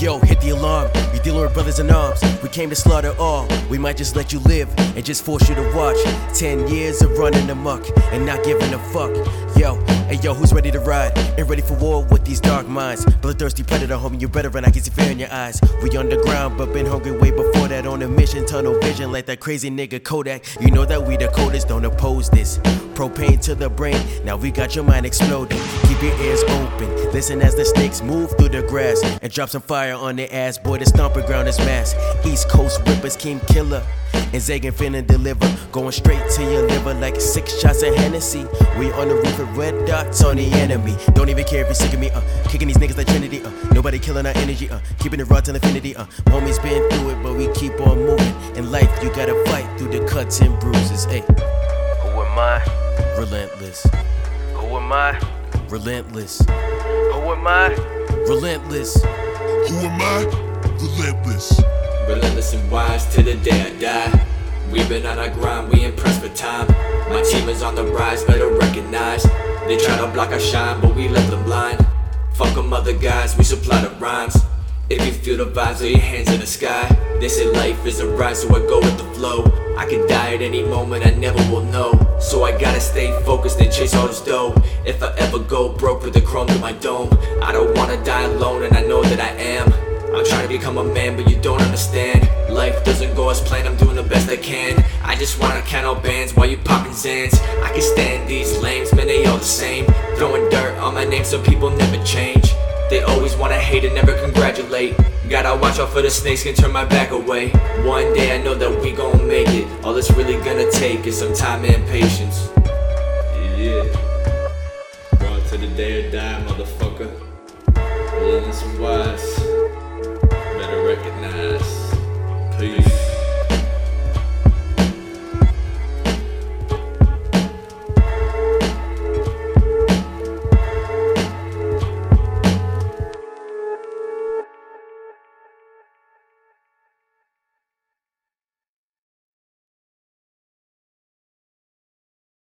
Yo, hit the alarm. You dealing with brothers in arms. We came to slaughter all. We might just let you live and just force you to watch. Ten years of running amok and not giving a fuck. Yo, hey yo, who's ready to ride? And ready for war with these dark minds? Bloodthirsty predator, homie, you better run. I can see fear in your eyes. We underground, but been hungry way before that. On a mission, tunnel vision like that crazy nigga Kodak. You know that we the coldest, don't oppose this. Propane to the brain, now we got your mind exploding. Keep your ears open, listen as the snakes move through the grass and drop some fire on their ass. Boy, the stomping ground is mass. East Coast whippers, King Killer. And Zagan finna deliver, going straight to your liver like six shots of Hennessy. We on the roof with red dots on the enemy. Don't even care if you're sick of me, uh. Kicking these niggas like Trinity, uh. Nobody killing our energy, uh. Keeping it raw till infinity, uh. Homies been through it, but we keep on moving. In life, you gotta fight through the cuts and bruises, ayy. Who am I? Relentless. Who am I? Relentless. Who am I? Relentless. Who am I? Relentless. Relentless and wise to the day I die. We've been on our grind, we impressed with time. My team is on the rise, better recognize. They try to block our shine, but we left them blind. Fuck them other guys, we supply the rhymes. If you feel the vibes, lay your hands in the sky. They say life is a ride, so I go with the flow. I could die at any moment, I never will know. So I gotta stay focused and chase all this dough. If I ever go broke with the chrome to my dome, I don't wanna die alone, and I know that I become a man, but you don't understand. Life doesn't go as planned, I'm doing the best I can. I just wanna count out bands while you popping Zans. I can stand these lames, man, they all the same. Throwing dirt on my name so people never change. They always wanna hate and never congratulate. Gotta watch out for the snakes, can turn my back away. One day I know that we gon' make it. All it's really gonna take is some time and patience. Yeah. Brought to the day or die, motherfucker. Relentless and wise recognize.